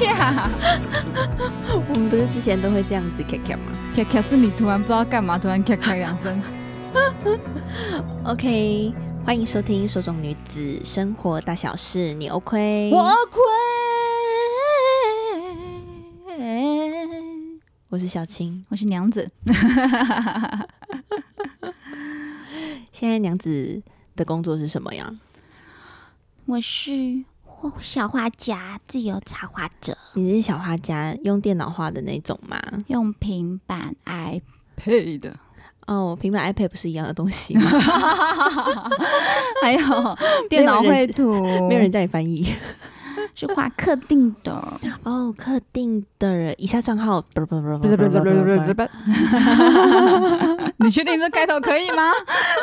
咔。我们不是之前都会这样子咔咔吗？咔咔是你突然不知道干嘛，突然咔咔两声。OK，欢迎收听《手中女子生活大小事》，你 OK？我亏。我是小青，我是娘子。现在娘子的工作是什么呀？我是小画家，自由插画者。你是小画家，用电脑画的那种吗？用平板 iPad。哦，平板 iPad 不是一样的东西吗？还有电脑绘图，没有人叫你翻译。是画客定的哦，客定的。以下账号，不不不不不不不不。你确定这开头可以吗？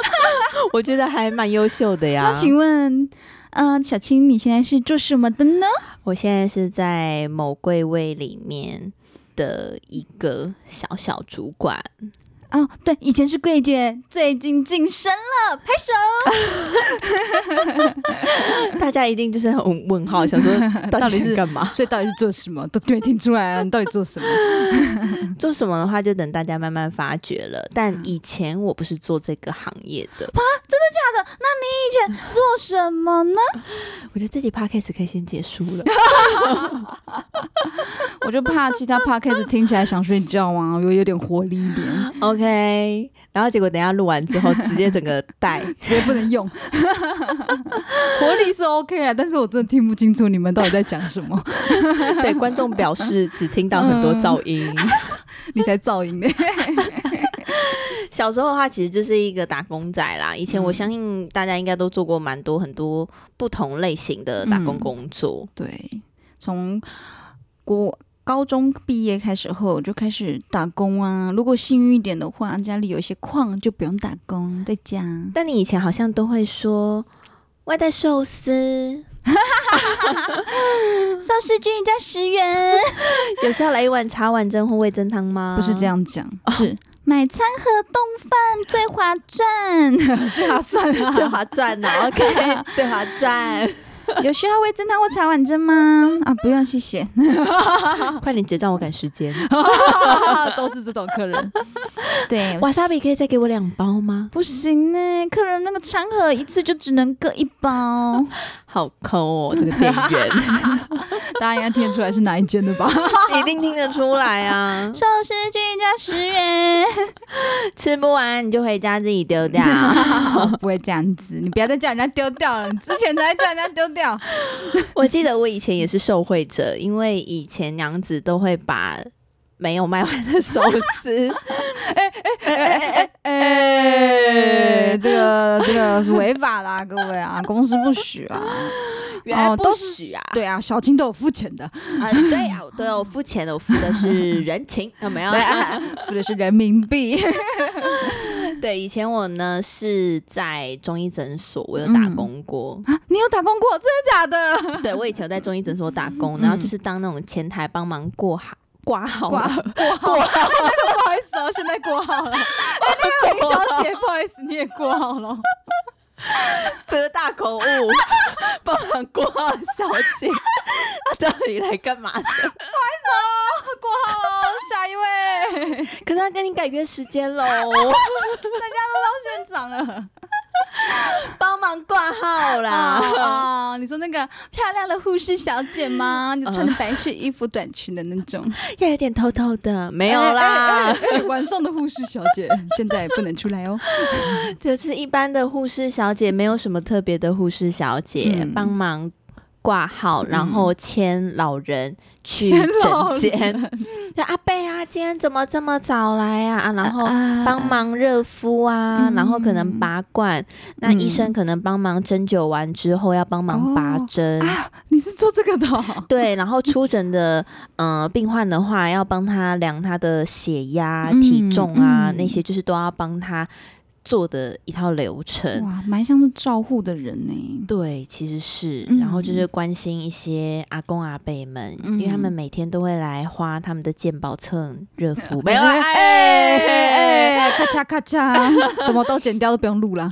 我觉得还蛮优秀的呀。那请问，嗯、小青，你现在是做什么的呢？我现在是在某柜位里面的一个小小主管。哦，对，以前是柜姐，最近晋升了，拍手！大家一定就是很问号，想说到底是干嘛？所以到底是做什么？都没听出来啊！你到底做什么？做什么的话，就等大家慢慢发掘了。但以前我不是做这个行业的啊！真的假的？那你以前做什么呢？我觉得这集 podcast 可以先结束了。我就怕其他 podcast 听起来想睡觉啊，有有点活力一点。OK，然后结果等一下录完之后，直接整个带，直接不能用。活力是 OK 啊，但是我真的听不清楚你们到底在讲什么。对，观众表示只听到很多噪音，嗯、你才噪音呢。小时候的话，其实就是一个打工仔啦。以前我相信大家应该都做过蛮多很多不同类型的打工工作。嗯、对，从国。高中毕业开始后就开始打工啊，如果幸运一点的话，家里有一些矿就不用打工，在家。但你以前好像都会说外带寿司，寿司君一家十元，有需要来一碗茶碗蒸或味增汤吗？不是这样讲，哦、是买餐盒冻饭最划算，最划算，最划算呢？OK，最划算。有需要味噌汤或茶碗蒸吗？啊，不用，谢谢。快点结账，我赶时间。都是这种客人。对，瓦萨比可以再给我两包吗？不行呢，客人那个餐盒一次就只能各一包。好抠哦，这个店员。大家应该听得出来是哪一间的吧？一定听得出来啊！寿司君一家十元，吃不完你就回家自己丢掉。不会这样子，你不要再叫人家丢掉了。你之前才叫人家丢掉。我记得我以前也是受贿者，因为以前娘子都会把没有卖完的寿司，哎哎哎哎 哎，这个这个是违法啦，各位啊，公司不许啊。原来不许啊！对啊，小青都有付钱的啊，对啊，我都有付钱的，我付的是人情，有没有？对啊，付的是人民币。对，以前我呢是在中医诊所，我有打工过、嗯、啊。你有打工过？真的假的？对，我以前有在中医诊所打工，然后就是当那种前台帮忙过好挂号、挂号。那个不好意思哦，现在挂号了。哎，那个林小姐，不好意思，你也挂号了。这个大口误，帮忙挂号小姐，她到底来干嘛的？不好意思哦，挂号哦，下一位。可是他跟你改约时间喽，大家都到现场了。帮忙挂号啦！啊、哦，你说那个漂亮的护士小姐吗？你穿着白色衣服、短裙的那种，要有点偷偷的，没有啦。晚上的护士小姐现在不能出来哦。就是一般的护士小姐，没有什么特别的护士小姐帮、嗯、忙。挂号，然后牵老人去诊间。就阿贝啊，今天怎么这么早来啊？然后帮忙热敷啊，然后可能拔罐。那医生可能帮忙针灸完之后要帮忙拔针。啊，你是做这个的？对，然后出诊的呃病患的话，要帮他量他的血压、体重啊，那些就是都要帮他。做的一套流程，哇，蛮像是照护的人呢。对，其实是，嗯、然后就是关心一些阿公阿伯们，嗯、因为他们每天都会来花他们的健保蹭热敷。没有，哎哎哎，咔嚓咔嚓，什么都剪掉都不用录啦。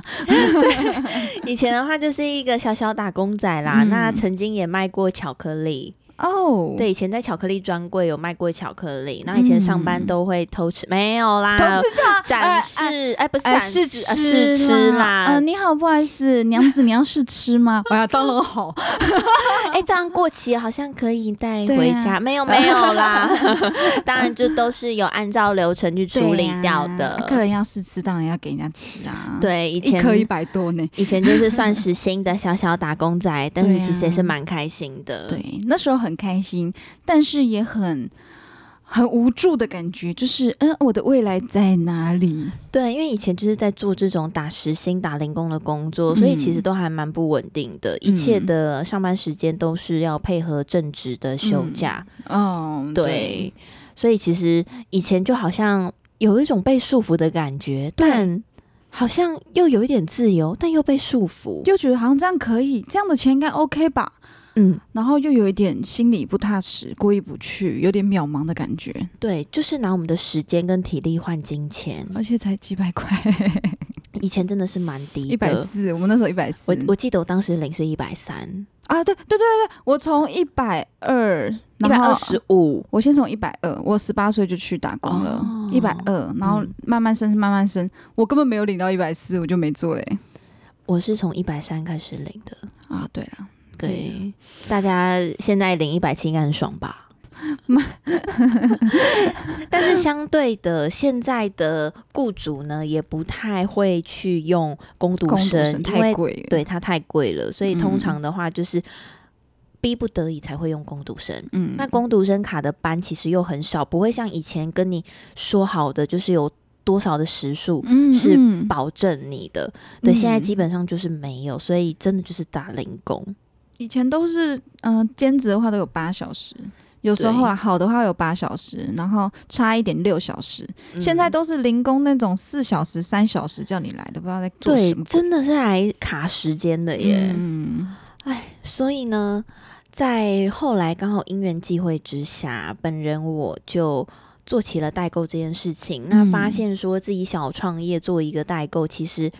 以前的话就是一个小小打工仔啦，嗯、那曾经也卖过巧克力。哦，对，以前在巧克力专柜有卖过巧克力，然后以前上班都会偷吃，没有啦，偷吃展示，哎，不是展示，试吃啦。嗯，你好，不好意思，娘子，你要试吃吗？哎呀，当然好。哎，这样过期好像可以带回家，没有没有啦，当然就都是有按照流程去处理掉的。客人要试吃，当然要给人家吃啊。对，以前一颗一百多呢，以前就是算是新的小小打工仔，但是其实也是蛮开心的。对，那时候很开心，但是也很很无助的感觉，就是嗯，我的未来在哪里？对，因为以前就是在做这种打时薪、打零工的工作，所以其实都还蛮不稳定的。嗯、一切的上班时间都是要配合正职的休假。嗯、哦，对，对，所以其实以前就好像有一种被束缚的感觉，但好像又有一点自由，但又被束缚，又觉得好像这样可以，这样的钱应该 OK 吧。嗯，然后又有一点心里不踏实，过意不去，有点渺茫的感觉。对，就是拿我们的时间跟体力换金钱，而且才几百块，以前真的是蛮低的，一百四。我们那时候一百四，我我记得我当时领是一百三。啊，对对对对对，我从一百二，一百二十五，我先从一百二，我十八岁就去打工了，一百二，然后慢慢升，慢慢升，我根本没有领到一百四，我就没做嘞。我是从一百三开始领的。啊，对了。对，大家现在领一百七应该很爽吧？但是相对的，现在的雇主呢，也不太会去用工读生，太贵，对他太贵了，所以通常的话就是逼不得已才会用工读生。嗯，那工读生卡的班其实又很少，不会像以前跟你说好的，就是有多少的时数是保证你的。嗯嗯、对，现在基本上就是没有，所以真的就是打零工。以前都是，嗯、呃，兼职的话都有八小时，有时候啊好的话有八小时，然后差一点六小时。嗯、现在都是零工那种四小时、三小时叫你来的，不知道在做什么。对，真的是来卡时间的耶。嗯，哎，所以呢，在后来刚好因缘际会之下，本人我就做起了代购这件事情。嗯、那发现说自己小创业做一个代购，其实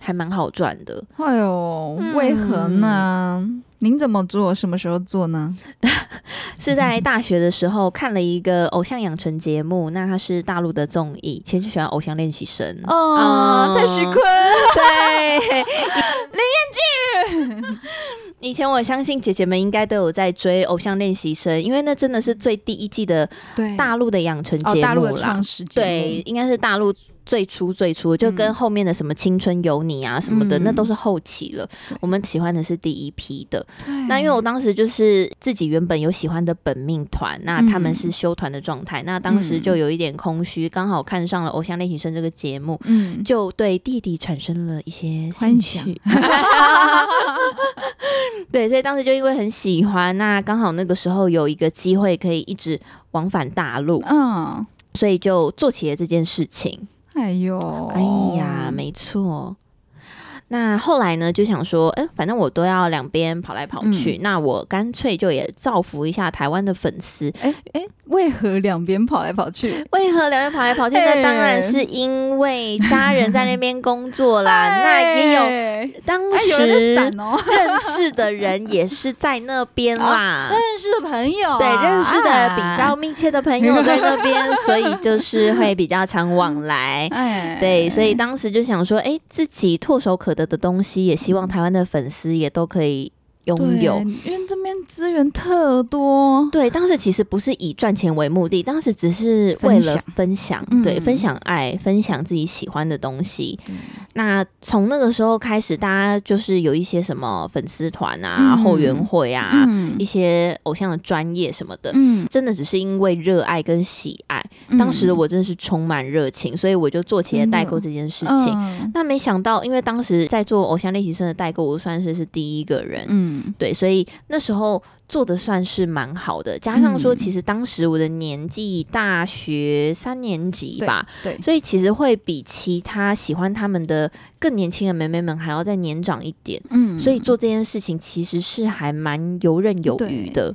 还蛮好赚的。哎呦，为何呢？嗯您怎么做？什么时候做呢？是在大学的时候看了一个偶像养成节目，那它是大陆的综艺，以前就喜欢偶像练习生哦，蔡徐坤，对，林彦俊。以前我相信姐姐们应该都有在追偶像练习生，因为那真的是最第一季的大陆的养成节目啦，大陆的创始，对，应该是大陆。最初最初就跟后面的什么青春有你啊什么的，嗯、那都是后期了。我们喜欢的是第一批的。对。那因为我当时就是自己原本有喜欢的本命团，那他们是休团的状态，嗯、那当时就有一点空虚，刚好看上了《偶像练习生》这个节目，嗯，就对弟弟产生了一些兴趣。对，所以当时就因为很喜欢，那刚好那个时候有一个机会可以一直往返大陆，嗯，所以就做起了这件事情。哎呦，哎呀，没错。那后来呢，就想说，哎，反正我都要两边跑来跑去，嗯、那我干脆就也造福一下台湾的粉丝。哎哎，为何两边跑来跑去？为何两边跑来跑去？那当然是因为家人在那边工作啦。那也有当时认识的人也是在那边啦，哦、认识的朋友，对，认识的比较密切的朋友在那边，哎、所以就是会比较常往来。哎，对，所以当时就想说，哎，自己唾手可得的东西，也希望台湾的粉丝也都可以拥有，因为这边资源特多。对，当时其实不是以赚钱为目的，当时只是为了分享，分享对，嗯、分享爱，分享自己喜欢的东西。嗯、那从那个时候开始，大家就是有一些什么粉丝团啊、后援会啊，嗯、一些偶像的专业什么的，嗯、真的只是因为热爱跟喜爱。嗯、当时的我真的是充满热情，所以我就做起了代购这件事情。嗯、那没想到，因为当时在做偶像练习生的代购，我算是是第一个人。嗯嗯，对，所以那时候做的算是蛮好的，加上说，其实当时我的年纪大学三年级吧，对，对，所以其实会比其他喜欢他们的更年轻的妹妹们还要再年长一点，嗯，所以做这件事情其实是还蛮游刃有余的。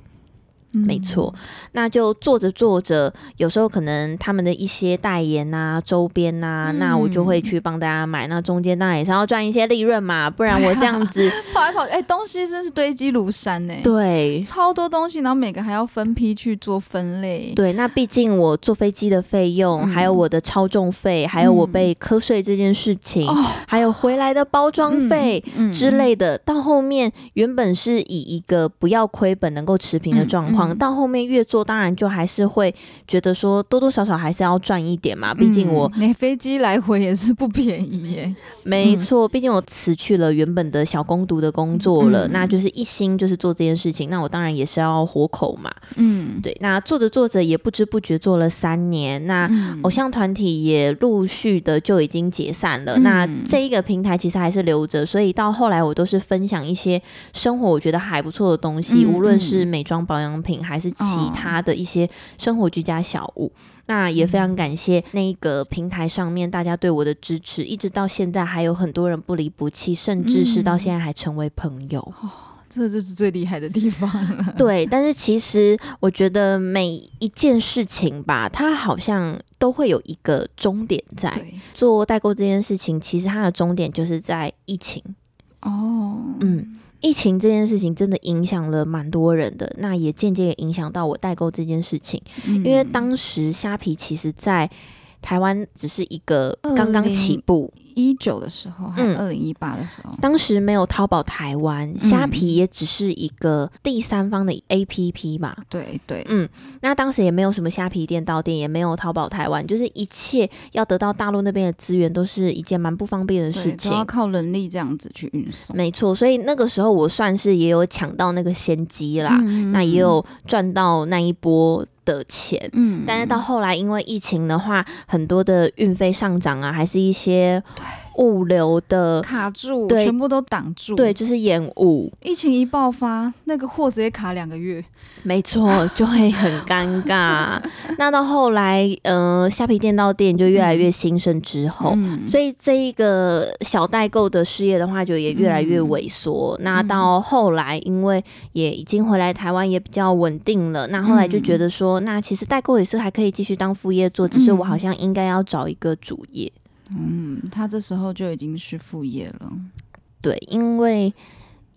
没错，那就做着做着，有时候可能他们的一些代言啊、周边呐、啊，嗯、那我就会去帮大家买。那中间当然也是要赚一些利润嘛，不然我这样子、啊、跑来跑去，哎、欸，东西真是堆积如山呢。对，超多东西，然后每个还要分批去做分类。对，那毕竟我坐飞机的费用，嗯、还有我的超重费，还有我被瞌睡这件事情，嗯、还有回来的包装费之类的，到后面原本是以一个不要亏本、能够持平的状况。到后面越做，当然就还是会觉得说多多少少还是要赚一点嘛。毕竟我那、嗯、飞机来回也是不便宜耶。没错，毕竟我辞去了原本的小工读的工作了，嗯、那就是一心就是做这件事情。那我当然也是要活口嘛。嗯，对。那做着做着也不知不觉做了三年，那偶像团体也陆续的就已经解散了。嗯、那这一个平台其实还是留着，所以到后来我都是分享一些生活我觉得还不错的东西，嗯、无论是美妆保养品。还是其他的一些生活居家小物，哦、那也非常感谢那个平台上面大家对我的支持，一直到现在还有很多人不离不弃，甚至是到现在还成为朋友。嗯、哦，这就是最厉害的地方了。对，但是其实我觉得每一件事情吧，它好像都会有一个终点在。做代购这件事情，其实它的终点就是在疫情。哦，嗯。疫情这件事情真的影响了蛮多人的，那也间接也影响到我代购这件事情，嗯、因为当时虾皮其实在台湾只是一个刚刚起步。一九的时候，还二零一八的时候，当时没有淘宝台湾，虾皮也只是一个第三方的 APP 嘛。对对，嗯，那当时也没有什么虾皮店到店，也没有淘宝台湾，就是一切要得到大陆那边的资源，都是一件蛮不方便的事情，要靠人力这样子去运送。没错，所以那个时候我算是也有抢到那个先机啦，嗯、那也有赚到那一波的钱。嗯，但是到后来因为疫情的话，很多的运费上涨啊，还是一些。物流的卡住，对全部都挡住，对，就是延误。疫情一爆发，那个货直接卡两个月，没错，就会很尴尬。那到后来，呃，虾皮店到店就越来越兴盛之后，嗯、所以这一个小代购的事业的话，就也越来越萎缩。嗯、那到后来，因为也已经回来台湾，也比较稳定了。那后来就觉得说，嗯、那其实代购也是还可以继续当副业做，只是我好像应该要找一个主业。嗯，他这时候就已经是副业了。对，因为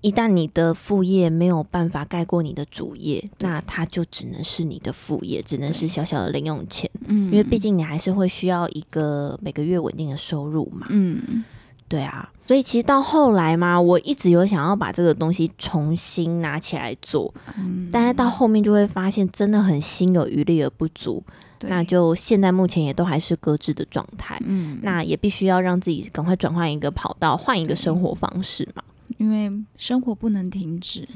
一旦你的副业没有办法盖过你的主业，那它就只能是你的副业，只能是小小的零用钱。嗯，因为毕竟你还是会需要一个每个月稳定的收入嘛。嗯，对啊。所以其实到后来嘛，我一直有想要把这个东西重新拿起来做，嗯，但是到后面就会发现真的很心有余力而不足。对。那就现在目前也都还是搁置的状态，嗯，那也必须要让自己赶快转换一个跑道，换一个生活方式嘛，因为生活不能停止，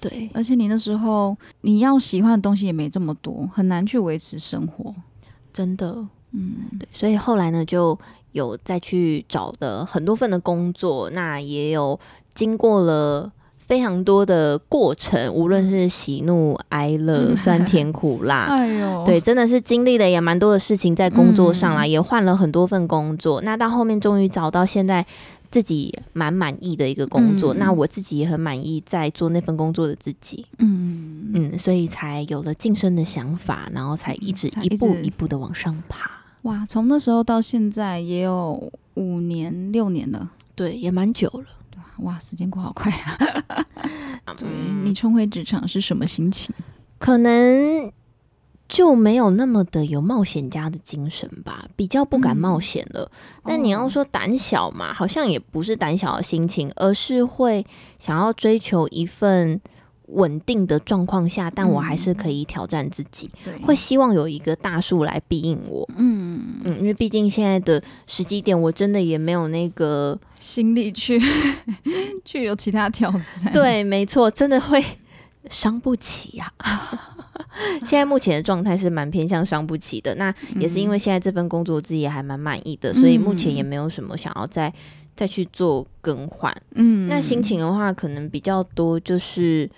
对，而且你那时候你要喜欢的东西也没这么多，很难去维持生活，真的，嗯，对，所以后来呢，就有再去找的很多份的工作，那也有经过了。非常多的过程，无论是喜怒哀乐、酸甜苦辣，哎呦，对，真的是经历了也蛮多的事情在工作上啦，嗯、也换了很多份工作。那到后面终于找到现在自己蛮满意的一个工作，嗯、那我自己也很满意在做那份工作的自己。嗯嗯，所以才有了晋升的想法，然后才一直一步一步的往上爬。哇，从那时候到现在也有五年六年了，对，也蛮久了。哇，时间过好快啊！对，你重回职场是什么心情？可能就没有那么的有冒险家的精神吧，比较不敢冒险了。嗯、但你要说胆小嘛，哦、好像也不是胆小的心情，而是会想要追求一份。稳定的状况下，但我还是可以挑战自己。嗯、会希望有一个大树来庇应我。嗯嗯，因为毕竟现在的时机点，我真的也没有那个心力去 去有其他挑战。对，没错，真的会伤不起呀、啊。现在目前的状态是蛮偏向伤不起的。那也是因为现在这份工作我自己也还蛮满意的，嗯、所以目前也没有什么想要再再去做更换。嗯，那心情的话，可能比较多就是。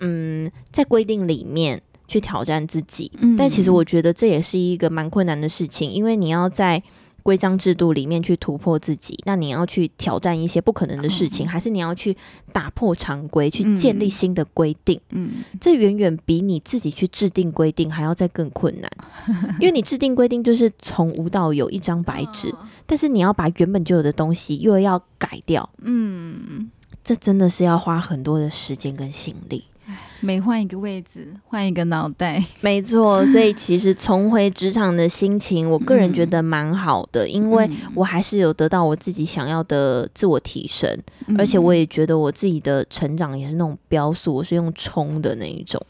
嗯，在规定里面去挑战自己，嗯，但其实我觉得这也是一个蛮困难的事情，因为你要在规章制度里面去突破自己，那你要去挑战一些不可能的事情，哦、还是你要去打破常规，去建立新的规定？嗯，这远远比你自己去制定规定还要再更困难，因为你制定规定就是从无到有一张白纸，哦、但是你要把原本就有的东西又要改掉，嗯，这真的是要花很多的时间跟心力。每换一个位置，换一个脑袋，没错。所以其实重回职场的心情，我个人觉得蛮好的，嗯、因为我还是有得到我自己想要的自我提升，嗯、而且我也觉得我自己的成长也是那种飙速，我是用冲的那一种。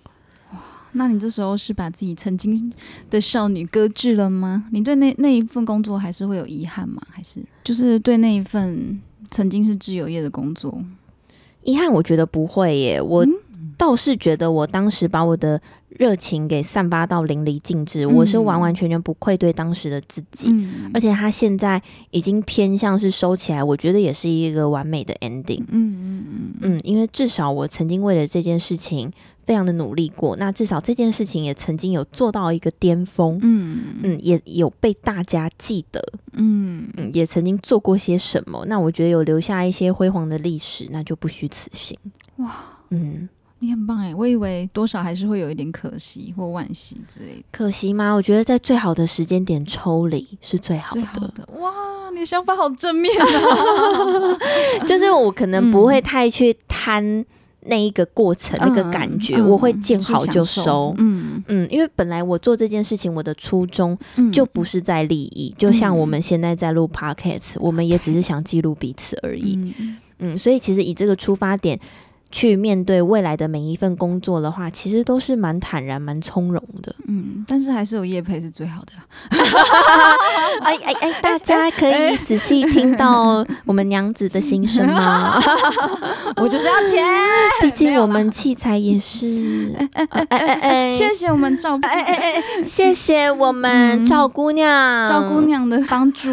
哇，那你这时候是把自己曾经的少女搁置了吗？你对那那一份工作还是会有遗憾吗？还是就是对那一份曾经是自由业的工作，遗憾？我觉得不会耶，我。嗯倒是觉得我当时把我的热情给散发到淋漓尽致，嗯、我是完完全全不愧对当时的自己，嗯、而且他现在已经偏向是收起来，我觉得也是一个完美的 ending。嗯嗯嗯嗯，因为至少我曾经为了这件事情非常的努力过，那至少这件事情也曾经有做到一个巅峰。嗯嗯，也有被大家记得。嗯嗯，也曾经做过些什么，那我觉得有留下一些辉煌的历史，那就不虚此行。哇，嗯。你很棒哎，我以为多少还是会有一点可惜或惋惜之类的。可惜吗？我觉得在最好的时间点抽离是最好的。好的。哇，你想法好正面啊！就是我可能不会太去贪那一个过程、嗯、那个感觉，嗯、我会见好就收。嗯嗯，因为本来我做这件事情，我的初衷就不是在利益。嗯、就像我们现在在录 Podcast，、嗯、我们也只是想记录彼此而已。嗯，嗯，所以其实以这个出发点。去面对未来的每一份工作的话，其实都是蛮坦然、蛮从容的。嗯，但是还是有业配是最好的啦。哎哎哎，大家可以仔细听到我们娘子的心声吗？我就是要钱，毕竟我们器材也是。哎哎哎哎哎，谢谢我们赵，哎哎哎，谢谢我们赵姑娘，赵姑娘的帮助。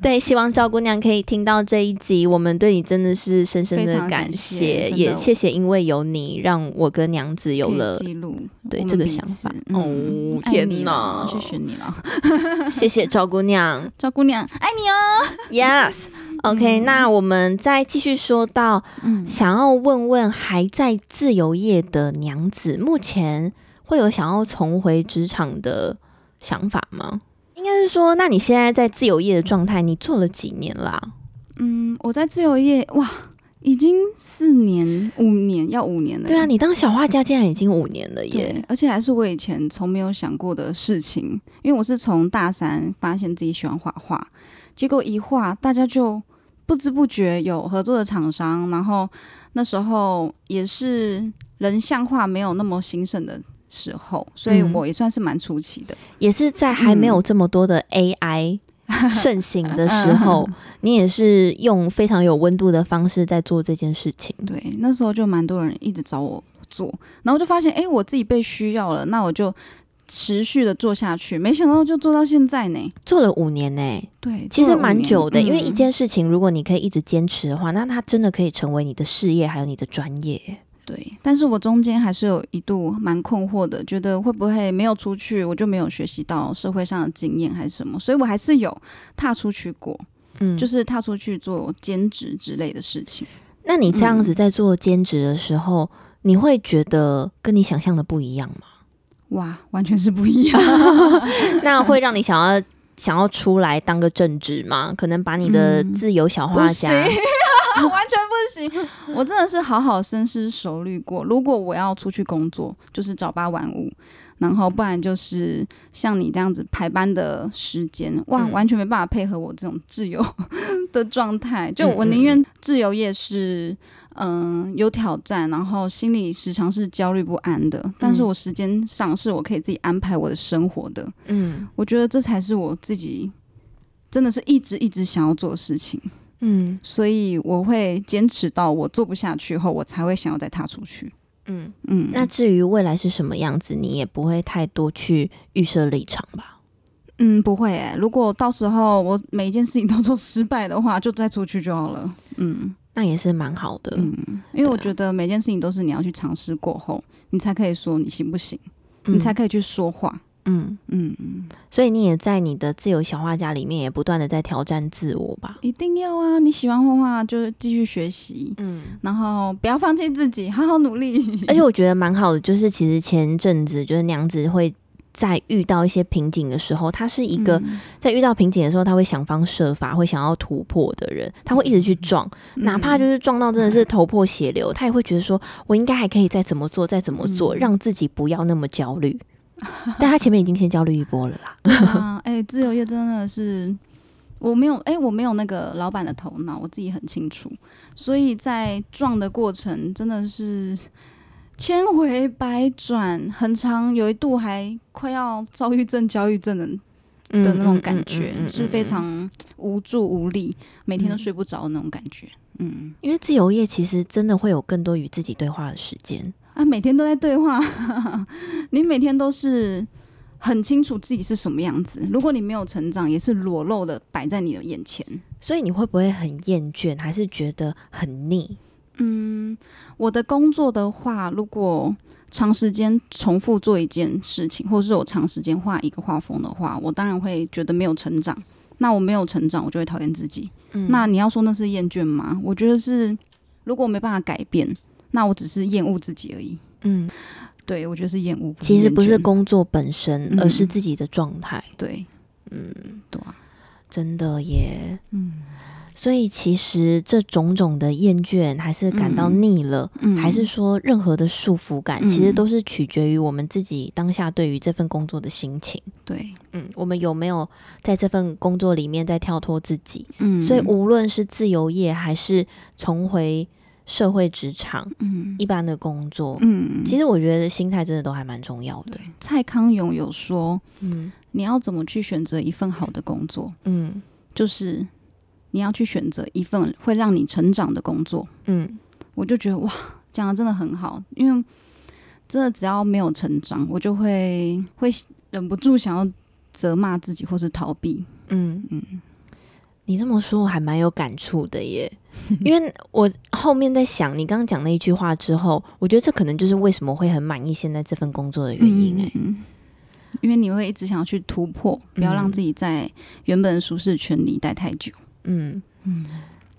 对，希望赵姑娘可以听到这一集，我们对你真的是深深的感谢，也谢。谢谢，因为有你，让我跟娘子有了记录，对这个想法。哦，天哪！谢谢你了，谢谢赵姑娘，赵姑娘爱你哦。Yes，OK，那我们再继续说到，想要问问还在自由业的娘子，目前会有想要重回职场的想法吗？应该是说，那你现在在自由业的状态，你做了几年啦？嗯，我在自由业，哇。已经四年、五年，要五年了。对啊，你当小画家竟然已经五年了耶！而且还是我以前从没有想过的事情。因为我是从大三发现自己喜欢画画，结果一画，大家就不知不觉有合作的厂商。然后那时候也是人像画没有那么兴盛的时候，所以我也算是蛮出奇的。也是在还没有这么多的 AI。盛行的时候，你也是用非常有温度的方式在做这件事情。对，那时候就蛮多人一直找我做，然后就发现，哎，我自己被需要了，那我就持续的做下去。没想到就做到现在呢，做了五年呢。对，其实蛮久的，因为一件事情，如果你可以一直坚持的话，那它真的可以成为你的事业，还有你的专业。对，但是我中间还是有一度蛮困惑的，觉得会不会没有出去，我就没有学习到社会上的经验还是什么，所以我还是有踏出去过，嗯，就是踏出去做兼职之类的事情。那你这样子在做兼职的时候，嗯、你会觉得跟你想象的不一样吗？哇，完全是不一样。那会让你想要想要出来当个正职吗？可能把你的自由小画家。嗯 完全不行，我真的是好好深思熟虑过。如果我要出去工作，就是早八晚五，然后不然就是像你这样子排班的时间，哇，完全没办法配合我这种自由 的状态。就我宁愿自由业是，嗯，有挑战，然后心里时常是焦虑不安的，但是我时间上是我可以自己安排我的生活的。嗯，我觉得这才是我自己真的是一直一直想要做的事情。嗯，所以我会坚持到我做不下去后，我才会想要再踏出去。嗯嗯，那至于未来是什么样子，你也不会太多去预设立场吧？嗯，不会诶、欸。如果到时候我每一件事情都做失败的话，就再出去就好了。嗯，那也是蛮好的。嗯，因为我觉得每件事情都是你要去尝试过后，你才可以说你行不行，嗯、你才可以去说话。嗯嗯嗯，所以你也在你的自由小画家里面也不断的在挑战自我吧？一定要啊！你喜欢画画就继续学习，嗯，然后不要放弃自己，好好努力。而且我觉得蛮好的，就是其实前阵子就是娘子会在遇到一些瓶颈的时候，他是一个在遇到瓶颈的时候，他会想方设法会想要突破的人，他会一直去撞，哪怕就是撞到真的是头破血流，他也会觉得说我应该还可以再怎么做，再怎么做，让自己不要那么焦虑。但他前面已经先焦虑一波了啦。对啊，哎、欸，自由业真的是我没有，哎、欸，我没有那个老板的头脑，我自己很清楚。所以在撞的过程真的是千回百转，很长，有一度还快要躁郁症、焦虑症的的那种感觉，是非常无助无力，每天都睡不着的那种感觉。嗯，因为自由业其实真的会有更多与自己对话的时间。啊，每天都在对话，你每天都是很清楚自己是什么样子。如果你没有成长，也是裸露的摆在你的眼前。所以你会不会很厌倦，还是觉得很腻？嗯，我的工作的话，如果长时间重复做一件事情，或是我长时间画一个画风的话，我当然会觉得没有成长。那我没有成长，我就会讨厌自己。嗯，那你要说那是厌倦吗？我觉得是，如果我没办法改变。那我只是厌恶自己而已。嗯，对，我觉得是厌恶。其实不是工作本身，嗯、而是自己的状态。对，嗯，对啊，真的耶。嗯，所以其实这种种的厌倦，还是感到腻了，嗯、还是说任何的束缚感，嗯、其实都是取决于我们自己当下对于这份工作的心情。对，嗯，我们有没有在这份工作里面在跳脱自己？嗯，所以无论是自由业，还是重回。社会职场，嗯，一般的工作，嗯，其实我觉得心态真的都还蛮重要的。蔡康永有说，嗯，你要怎么去选择一份好的工作？嗯，就是你要去选择一份会让你成长的工作。嗯，我就觉得哇，讲的真的很好，因为真的只要没有成长，我就会会忍不住想要责骂自己或是逃避。嗯嗯。你这么说，我还蛮有感触的耶。因为我后面在想你刚刚讲那一句话之后，我觉得这可能就是为什么会很满意现在这份工作的原因哎。嗯，因为你会一直想要去突破，不要让自己在原本的舒适圈里待太久。嗯嗯，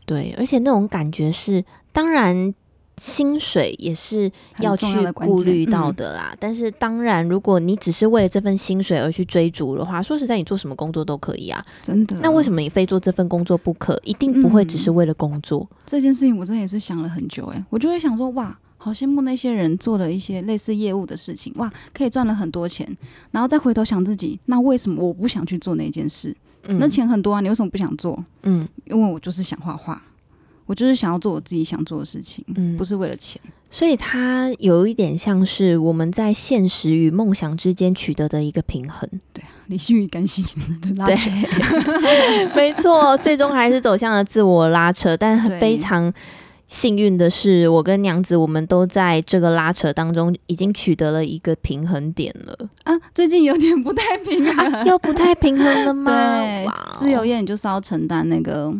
对，而且那种感觉是，当然。薪水也是要去顾虑到的啦，嗯、但是当然，如果你只是为了这份薪水而去追逐的话，说实在，你做什么工作都可以啊，真的。那为什么你非做这份工作不可？一定不会只是为了工作。嗯、这件事情我真的也是想了很久，诶，我就会想说，哇，好羡慕那些人做了一些类似业务的事情，哇，可以赚了很多钱，然后再回头想自己，那为什么我不想去做那件事？嗯、那钱很多啊，你为什么不想做？嗯，因为我就是想画画。我就是想要做我自己想做的事情，嗯，不是为了钱，所以它有一点像是我们在现实与梦想之间取得的一个平衡，对啊，理性与感性拉扯，对，没错，最终还是走向了自我拉扯，但非常幸运的是，我跟娘子我们都在这个拉扯当中已经取得了一个平衡点了啊，最近有点不太平衡，啊、又不太平衡了 吗？对自由业你就是要承担那个。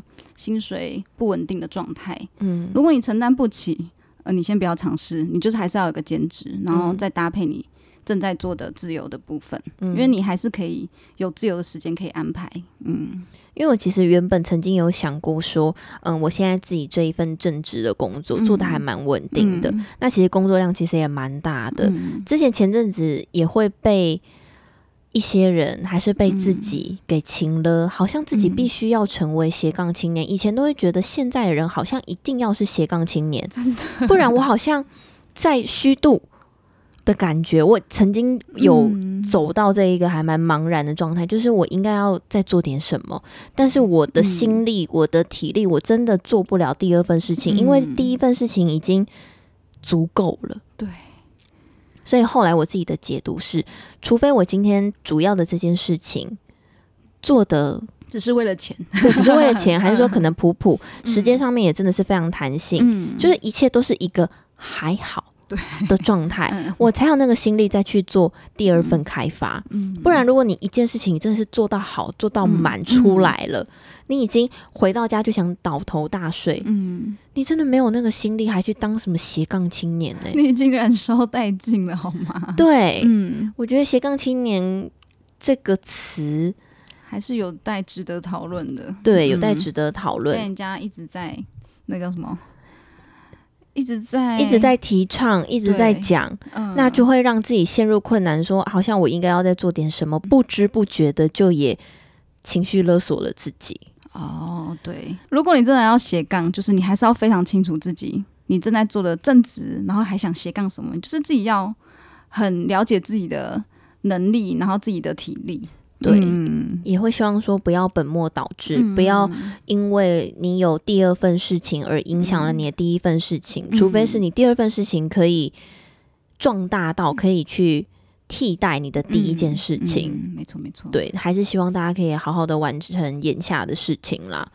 薪水不稳定的状态，嗯，如果你承担不起，呃，你先不要尝试，你就是还是要有个兼职，然后再搭配你正在做的自由的部分，嗯，因为你还是可以有自由的时间可以安排，嗯，因为我其实原本曾经有想过说，嗯，我现在自己这一份正职的工作做的还蛮稳定的，嗯，那其实工作量其实也蛮大的，嗯，之前前阵子也会被。一些人还是被自己给擒了，嗯、好像自己必须要成为斜杠青年。嗯、以前都会觉得现在的人好像一定要是斜杠青年，真的，不然我好像在虚度的感觉。我曾经有走到这一个还蛮茫然的状态，嗯、就是我应该要再做点什么，但是我的心力、嗯、我的体力，我真的做不了第二份事情，嗯、因为第一份事情已经足够了。对。所以后来我自己的解读是，除非我今天主要的这件事情做的只是为了钱，对，只是为了钱，还是说可能普普，时间上面也真的是非常弹性，嗯，就是一切都是一个还好，对 的状态，我才有那个心力再去做第二份开发。嗯，不然如果你一件事情真的是做到好，做到满出来了，你已经回到家就想倒头大睡。嗯，你真的没有那个心力还去当什么斜杠青年呢？你已经燃烧殆尽了，好吗？对，嗯，我觉得斜杠青年这个词。还是有待值得讨论的，对，有待值得讨论。被人家一直在那个什么，一直在一直在提倡，一直在讲，嗯，那就会让自己陷入困难，说好像我应该要再做点什么，不知不觉的就也情绪勒索了自己。哦，对，如果你真的要斜杠，就是你还是要非常清楚自己你正在做的正职，然后还想斜杠什么，就是自己要很了解自己的能力，然后自己的体力。对，嗯、也会希望说不要本末倒置，嗯、不要因为你有第二份事情而影响了你的第一份事情，嗯、除非是你第二份事情可以壮大到可以去替代你的第一件事情。嗯嗯、没错没错，对，还是希望大家可以好好的完成眼下的事情啦。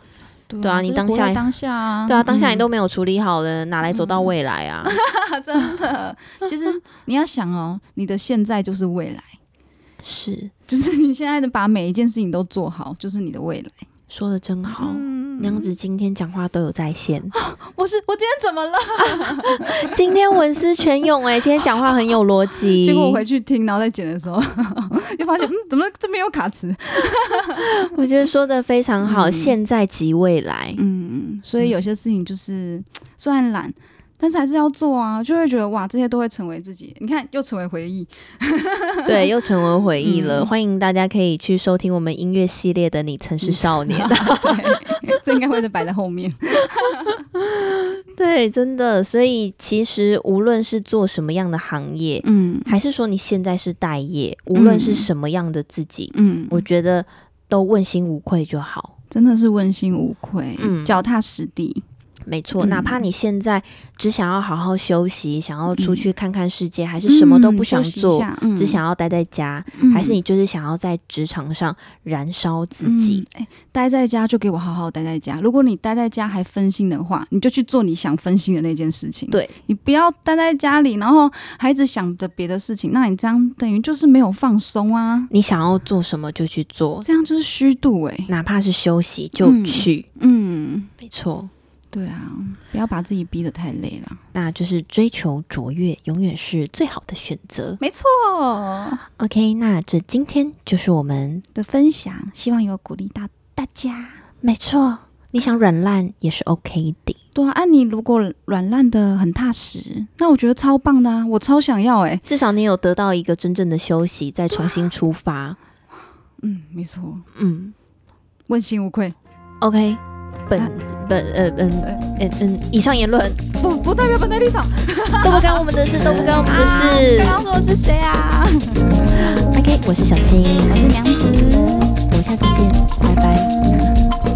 对啊，你当下当下啊，对啊，当下你都没有处理好了，哪来走到未来啊？嗯、真的，其实你要想哦，你的现在就是未来。是，就是你现在的把每一件事情都做好，就是你的未来。说的真好，嗯、娘子今天讲话都有在线。我是我今天怎么了？啊、今天文思泉涌哎，今天讲话很有逻辑。结果我回去听，然后在剪的时候，又发现嗯，怎么这边有卡词？我觉得说的非常好，嗯、现在即未来。嗯，所以有些事情就是虽然懒。但是还是要做啊，就会觉得哇，这些都会成为自己。你看，又成为回忆，对，又成为回忆了。嗯、欢迎大家可以去收听我们音乐系列的《你曾是少年》，对，这应该会是摆在后面。对，真的。所以其实无论是做什么样的行业，嗯，还是说你现在是待业，无论是什么样的自己，嗯，我觉得都问心无愧就好。真的是问心无愧，嗯，脚踏实地。没错，哪怕你现在只想要好好休息，想要出去看看世界，还是什么都不想做，只想要待在家，还是你就是想要在职场上燃烧自己？哎，待在家就给我好好待在家。如果你待在家还分心的话，你就去做你想分心的那件事情。对，你不要待在家里，然后还一直想着别的事情，那你这样等于就是没有放松啊。你想要做什么就去做，这样就是虚度哎。哪怕是休息就去，嗯，没错。对啊，不要把自己逼得太累了。那就是追求卓越，永远是最好的选择。没错。OK，那这今天就是我们的分享，希望有鼓励到大家。没错，你想软烂也是 OK 的。对啊，你如果软烂的很踏实，那我觉得超棒的啊，我超想要哎。至少你有得到一个真正的休息，再重新出发。嗯，没错。嗯，问心无愧。OK。本本呃嗯嗯嗯，以上言论不不代表本台立场，都不干我们的事，都不干我们的事。啊、刚刚说的是谁啊？OK，我是小青，我是娘子，我们下次见，拜拜。